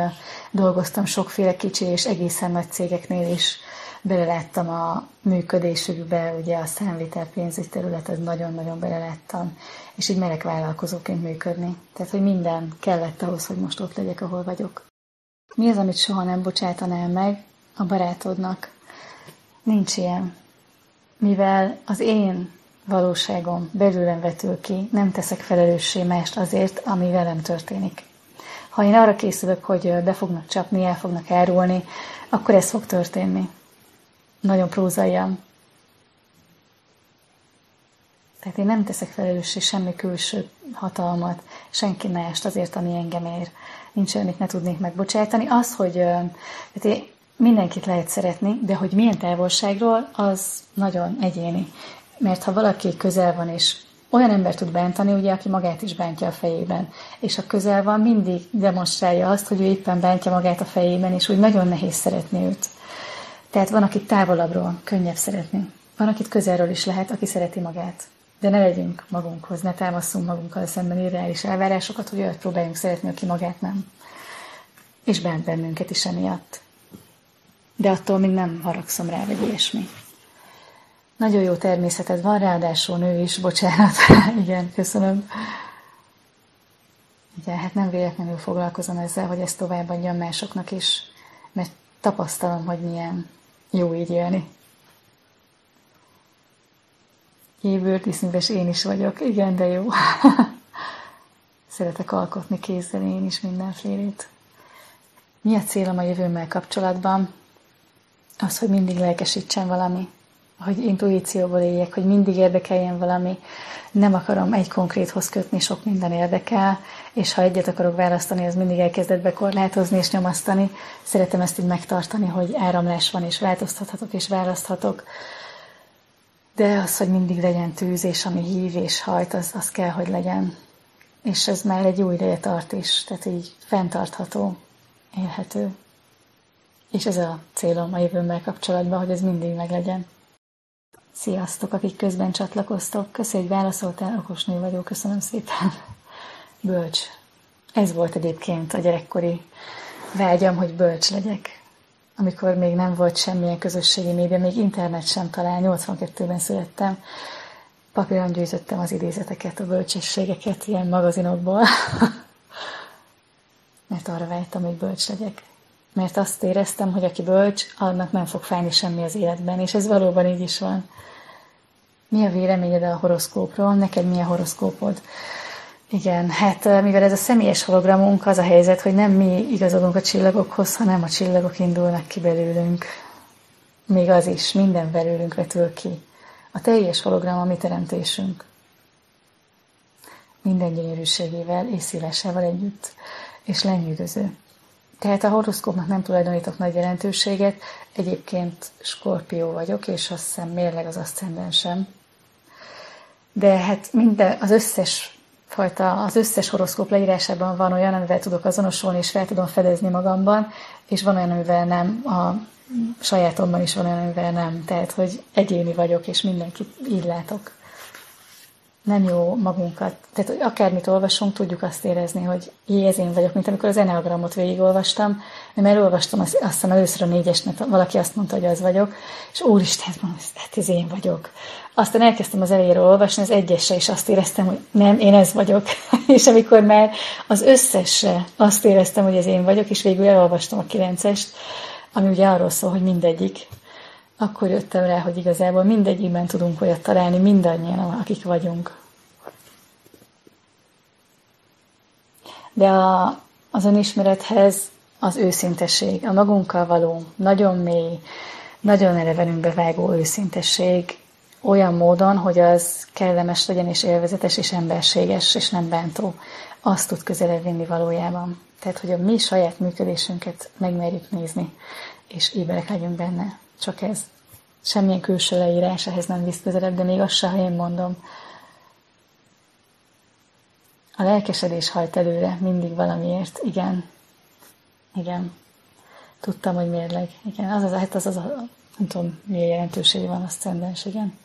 dolgoztam sokféle kicsi és egészen nagy cégeknél is, beleláttam a működésükbe, ugye a számvitel pénzügy területet nagyon-nagyon beleláttam, és így merek vállalkozóként működni. Tehát, hogy minden kellett ahhoz, hogy most ott legyek, ahol vagyok. Mi az, amit soha nem bocsátanál meg a barátodnak? Nincs ilyen. Mivel az én valóságom belőlem vetül ki, nem teszek felelőssé mást azért, ami velem történik. Ha én arra készülök, hogy be fognak csapni, el fognak árulni, akkor ez fog történni. Nagyon prózaian. Tehát én nem teszek felelőssé semmi külső hatalmat, senki mást azért, ami engem ér. Nincs olyan, amit ne tudnék megbocsátani. Az, hogy tehát én mindenkit lehet szeretni, de hogy milyen távolságról, az nagyon egyéni. Mert ha valaki közel van, és olyan ember tud bántani, ugye, aki magát is bántja a fejében. És a közel van, mindig demonstrálja azt, hogy ő éppen bántja magát a fejében, és úgy nagyon nehéz szeretni őt. Tehát van, akit távolabbról könnyebb szeretni. Van, akit közelről is lehet, aki szereti magát. De ne legyünk magunkhoz, ne támaszunk magunkkal szemben irreális elvárásokat, hogy olyat próbáljunk szeretni, aki magát nem. És bánt bennünket is emiatt. De attól még nem haragszom rá, vagy ilyesmi. Nagyon jó természeted van, ráadásul nő is, bocsánat. Igen, köszönöm. Igen, hát nem véletlenül foglalkozom ezzel, hogy ezt továbbadjam másoknak is, mert tapasztalom, hogy milyen jó így élni. Jébőrt isznyves én is vagyok. Igen, de jó. Szeretek alkotni kézzel én is mindenfélét. Mi a célom a jövőmmel kapcsolatban? Az, hogy mindig lelkesítsen valami hogy intuícióból éljek, hogy mindig érdekeljen valami. Nem akarom egy konkréthoz kötni, sok minden érdekel, és ha egyet akarok választani, az mindig elkezdett bekorlátozni és nyomasztani. Szeretem ezt így megtartani, hogy áramlás van, és változtathatok, és választhatok. De az, hogy mindig legyen tűz, és ami hív és hajt, az, az kell, hogy legyen. És ez már egy jó ideje tart is, tehát így fenntartható, élhető. És ez a célom a jövőmmel kapcsolatban, hogy ez mindig meglegyen. Sziasztok, akik közben csatlakoztok. Köszönjük, hogy válaszoltál, okos nő vagyok, köszönöm szépen. Bölcs. Ez volt egyébként a gyerekkori vágyam, hogy bölcs legyek. Amikor még nem volt semmilyen közösségi média, még internet sem talán, 82-ben születtem. Papíron gyűjtöttem az idézeteket, a bölcsességeket ilyen magazinokból. Mert arra vágytam, hogy bölcs legyek. Mert azt éreztem, hogy aki bölcs, annak nem fog fájni semmi az életben, és ez valóban így is van. Mi a véleményed a horoszkópról? Neked mi a horoszkópod? Igen, hát mivel ez a személyes hologramunk, az a helyzet, hogy nem mi igazodunk a csillagokhoz, hanem a csillagok indulnak ki belőlünk. Még az is, minden belőlünk vetül ki. A teljes hologram a mi teremtésünk. Minden gyönyörűségével és szívesával együtt, és lenyűgöző. Tehát a horoszkópnak nem tulajdonítok nagy jelentőséget, egyébként skorpió vagyok, és azt hiszem mérleg az aszcendensem de hát minden, az összes fajta, az összes horoszkóp leírásában van olyan, amivel tudok azonosulni, és fel tudom fedezni magamban, és van olyan, amivel nem, a sajátomban is van olyan, amivel nem. Tehát, hogy egyéni vagyok, és mindenkit így látok. Nem jó magunkat. Tehát, hogy akármit olvasunk, tudjuk azt érezni, hogy jé, ez én vagyok, mint amikor az Enneagramot végigolvastam, mert elolvastam azt, azt hiszem először a négyes, mert valaki azt mondta, hogy az vagyok, és úristen, mondom, hát ez én vagyok. Aztán elkezdtem az elejéről olvasni, az egyesre, és azt éreztem, hogy nem, én ez vagyok. és amikor már az összesre azt éreztem, hogy ez én vagyok, és végül elolvastam a kilencest, ami ugye arról szól, hogy mindegyik, akkor jöttem rá, hogy igazából mindegyikben tudunk olyat találni, mindannyian, akik vagyunk. De a, az önismerethez az őszintesség, a magunkkal való, nagyon mély, nagyon elevenünkbe vágó őszintesség, olyan módon, hogy az kellemes legyen és élvezetes és emberséges és nem bántó, azt tud közelebb vinni valójában. Tehát, hogy a mi saját működésünket megmerjük nézni, és éberek legyünk benne. Csak ez. Semmilyen külső leírás ehhez nem visz közelebb, de még azt se, ha én mondom. A lelkesedés hajt előre mindig valamiért. Igen. Igen. Tudtam, hogy mérleg. Igen, az az, hát az, az, az nem tudom, milyen jelentősége van a szcendens, igen.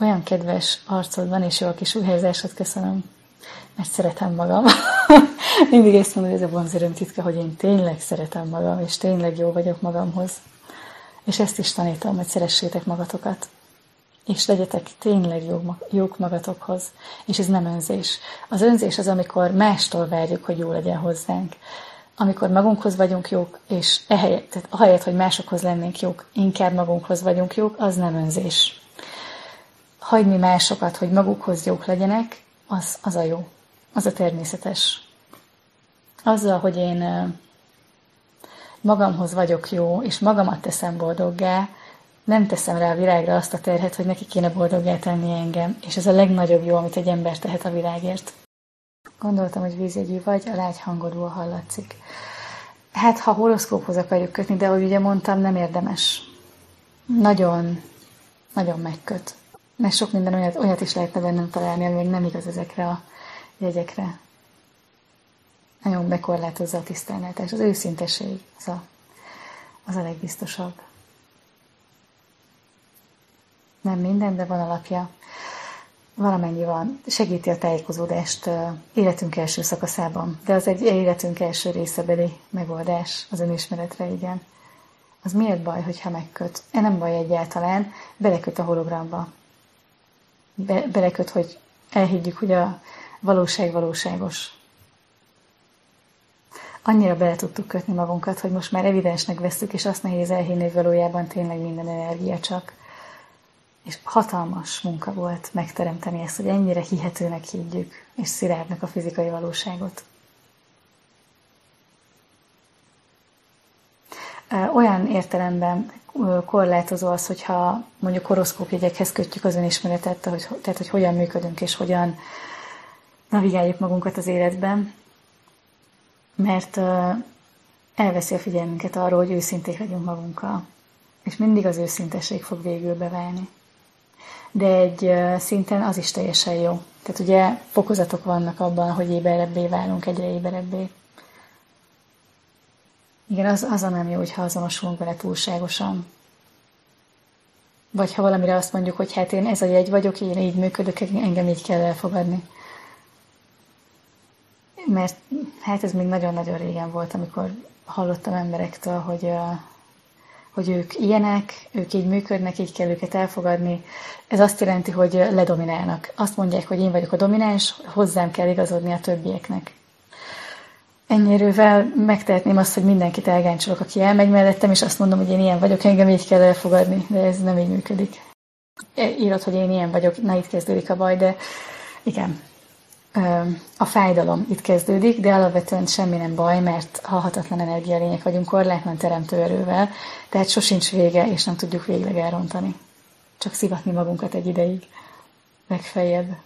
Olyan kedves arcod van, és jó a kis újhelyzásod, köszönöm. mert szeretem magam. Mindig ezt mondom, hogy ez a vonzerőm titka, hogy én tényleg szeretem magam, és tényleg jó vagyok magamhoz. És ezt is tanítom, hogy szeressétek magatokat. És legyetek tényleg jó, jók magatokhoz. És ez nem önzés. Az önzés az, amikor mástól várjuk, hogy jó legyen hozzánk. Amikor magunkhoz vagyunk jók, és ehelyett, tehát ahelyett, hogy másokhoz lennénk jók, inkább magunkhoz vagyunk jók, az nem önzés. Hagyni másokat, hogy magukhoz jók legyenek, az, az a jó. Az a természetes. Azzal, hogy én magamhoz vagyok jó, és magamat teszem boldoggá, nem teszem rá a világra azt a terhet, hogy neki kéne boldoggá tenni engem, és ez a legnagyobb jó, amit egy ember tehet a világért. Gondoltam, hogy vízjegyű vagy, a lágy hangodul hallatszik. Hát, ha horoszkóphoz akarjuk kötni, de ahogy ugye mondtam, nem érdemes. Nagyon, nagyon megköt. Mert sok minden olyat, olyat is lehetne bennem találni, ami még nem igaz ezekre a jegyekre. Nagyon bekorlátozza a tisztelnáltás. Az őszinteség az a, az a legbiztosabb. Nem minden, de van alapja. Valamennyi van. Segíti a tájékozódást életünk első szakaszában. De az egy életünk első részebeli megoldás az önismeretre, igen. Az miért baj, hogyha megköt? E nem baj egyáltalán, beleköt a hologramba. Be, beleköt, hogy elhiggyük, hogy a valóság valóságos. Annyira bele tudtuk kötni magunkat, hogy most már evidensnek vesztük, és azt nehéz elhinni, hogy valójában tényleg minden energia csak. És hatalmas munka volt megteremteni ezt, hogy ennyire hihetőnek higgyük, és szilárdnak a fizikai valóságot. Olyan értelemben korlátozó az, hogyha mondjuk horoszkópjegyekhez kötjük az önismeretet, tehát hogy hogyan működünk és hogyan navigáljuk magunkat az életben, mert elveszi a figyelmünket arról, hogy őszinték legyünk magunkkal. És mindig az őszintesség fog végül beválni. De egy szinten az is teljesen jó. Tehát ugye fokozatok vannak abban, hogy éberebbé válunk, egyre éberebbé. Igen, az, az a nem jó, hogyha azonosulunk vele túlságosan. Vagy ha valamire azt mondjuk, hogy hát én ez a jegy vagyok, én így működök, engem így kell elfogadni mert hát ez még nagyon-nagyon régen volt, amikor hallottam emberektől, hogy, hogy ők ilyenek, ők így működnek, így kell őket elfogadni. Ez azt jelenti, hogy ledominálnak. Azt mondják, hogy én vagyok a domináns, hozzám kell igazodni a többieknek. Ennyierővel megtehetném azt, hogy mindenkit elgáncsolok, aki elmegy mellettem, és azt mondom, hogy én ilyen vagyok, engem így kell elfogadni, de ez nem így működik. Írod, hogy én ilyen vagyok, na itt kezdődik a baj, de igen, a fájdalom itt kezdődik, de alapvetően semmi nem baj, mert halhatatlan energialények vagyunk korlátlan teremtő erővel, tehát sosincs vége, és nem tudjuk végleg elrontani. Csak szivatni magunkat egy ideig, legfeljebb.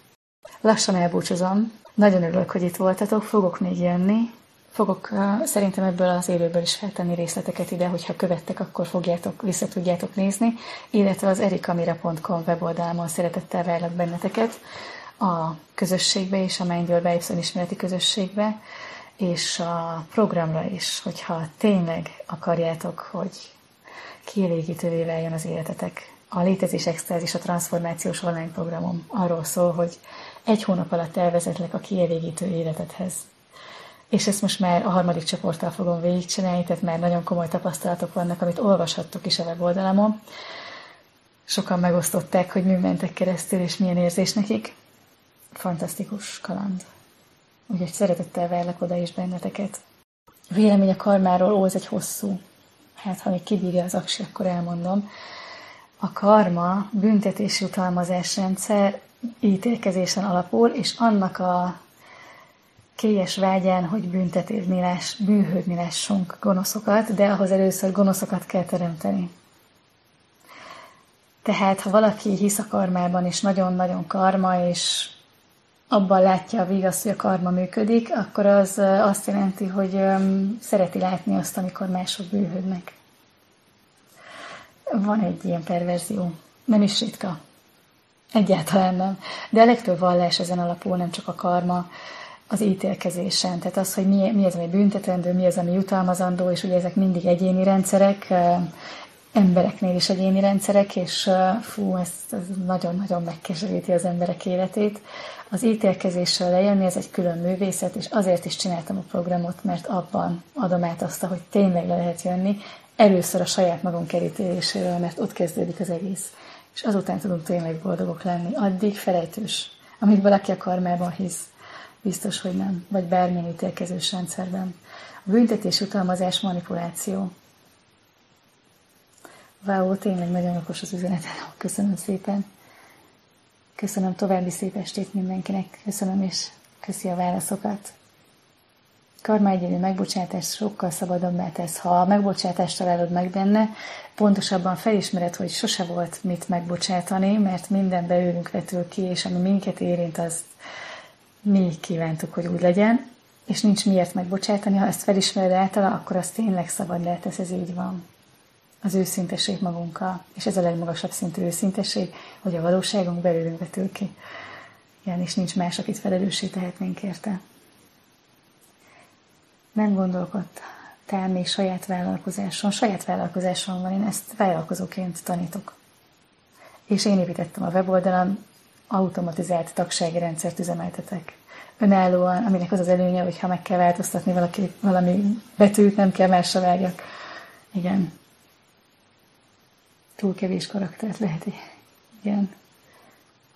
Lassan elbúcsúzom. Nagyon örülök, hogy itt voltatok, fogok még jönni. Fogok szerintem ebből az élőből is feltenni részleteket ide, hogyha követtek, akkor fogjátok, vissza tudjátok nézni, illetve az erikamira.com weboldalamon szeretettel várlak benneteket a közösségbe és a Mindyour Vibes ismereti közösségbe, és a programra is, hogyha tényleg akarjátok, hogy kielégítővé váljon az életetek. A Létezés Extázis a transformációs online programom arról szól, hogy egy hónap alatt elvezetlek a kielégítő életedhez. És ezt most már a harmadik csoporttal fogom végigcsinálni, tehát már nagyon komoly tapasztalatok vannak, amit olvashattok is a weboldalamon. Sokan megosztották, hogy mi mentek keresztül, és milyen érzés nekik fantasztikus kaland. Úgyhogy szeretettel várlak oda is benneteket. A vélemény a karmáról, ó, ez egy hosszú. Hát, ha még kibírja az aksi, akkor elmondom. A karma büntetési utalmazásrendszer ítélkezésen alapul, és annak a kélyes vágyán, hogy büntetni láss, bűhődni lássunk gonoszokat, de ahhoz először gonoszokat kell teremteni. Tehát, ha valaki hisz a karmában, és nagyon-nagyon karma, és abban látja a vigasz, hogy a karma működik, akkor az azt jelenti, hogy szereti látni azt, amikor mások bűhődnek. Van egy ilyen perverzió. Nem is ritka. Egyáltalán nem. De a legtöbb vallás ezen alapul, nem csak a karma, az ítélkezésen. Tehát az, hogy mi, mi az, ami büntetendő, mi az, ami jutalmazandó, és ugye ezek mindig egyéni rendszerek, embereknél is egyéni rendszerek, és fú, ez, ez nagyon-nagyon megkeseríti az emberek életét. Az ítélkezéssel lejönni, ez egy külön művészet, és azért is csináltam a programot, mert abban adom át azt, hogy tényleg le lehet jönni, először a saját magunk elítéléséről, mert ott kezdődik az egész. És azután tudunk tényleg boldogok lenni. Addig felejtős. Amit valaki a karmában hisz, biztos, hogy nem. Vagy bármilyen ítélkezős rendszerben. A büntetés, utalmazás, manipuláció. Wow, tényleg nagyon okos az üzenet. Köszönöm szépen. Köszönöm további szép estét mindenkinek. Köszönöm és köszi a válaszokat. Karma egyéni megbocsátás sokkal szabadabbá tesz. Ha a megbocsátást találod meg benne, pontosabban felismered, hogy sose volt mit megbocsátani, mert minden belőlünk vetül ki, és ami minket érint, az mi kívántuk, hogy úgy legyen, és nincs miért megbocsátani. Ha ezt felismered általa, akkor az tényleg szabad tesz, ez így van az őszintesség magunkkal, és ez a legmagasabb szintű őszintesség, hogy a valóságunk belőlünk vetül ki. Igen, és nincs más, akit felelőssé tehetnénk érte. Nem gondolkodtál még saját vállalkozáson. Saját vállalkozáson van, én ezt vállalkozóként tanítok. És én építettem a weboldalam, automatizált tagsági rendszert üzemeltetek. Önállóan, aminek az az előnye, hogy ha meg kell változtatni valaki, valami betűt, nem kell másra vágjak. Igen, túl kevés karaktert lehet, igen,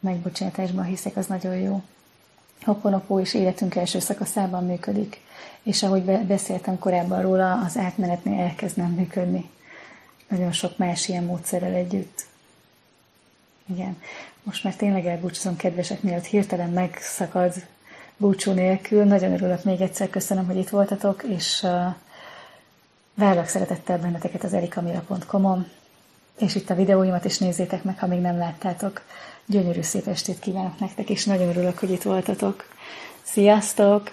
megbocsátásban hiszek, az nagyon jó. Hoponopó is életünk első szakaszában működik, és ahogy beszéltem korábban róla, az átmenetnél elkezd nem működni. Nagyon sok más ilyen módszerrel együtt. Igen. Most már tényleg elbúcsúzom, kedvesek, mielőtt hirtelen megszakad búcsú nélkül. Nagyon örülök még egyszer, köszönöm, hogy itt voltatok, és uh, várlak szeretettel benneteket az erikamira.com-on és itt a videóimat is nézzétek meg, ha még nem láttátok. Gyönyörű szép estét kívánok nektek, és nagyon örülök, hogy itt voltatok. Sziasztok!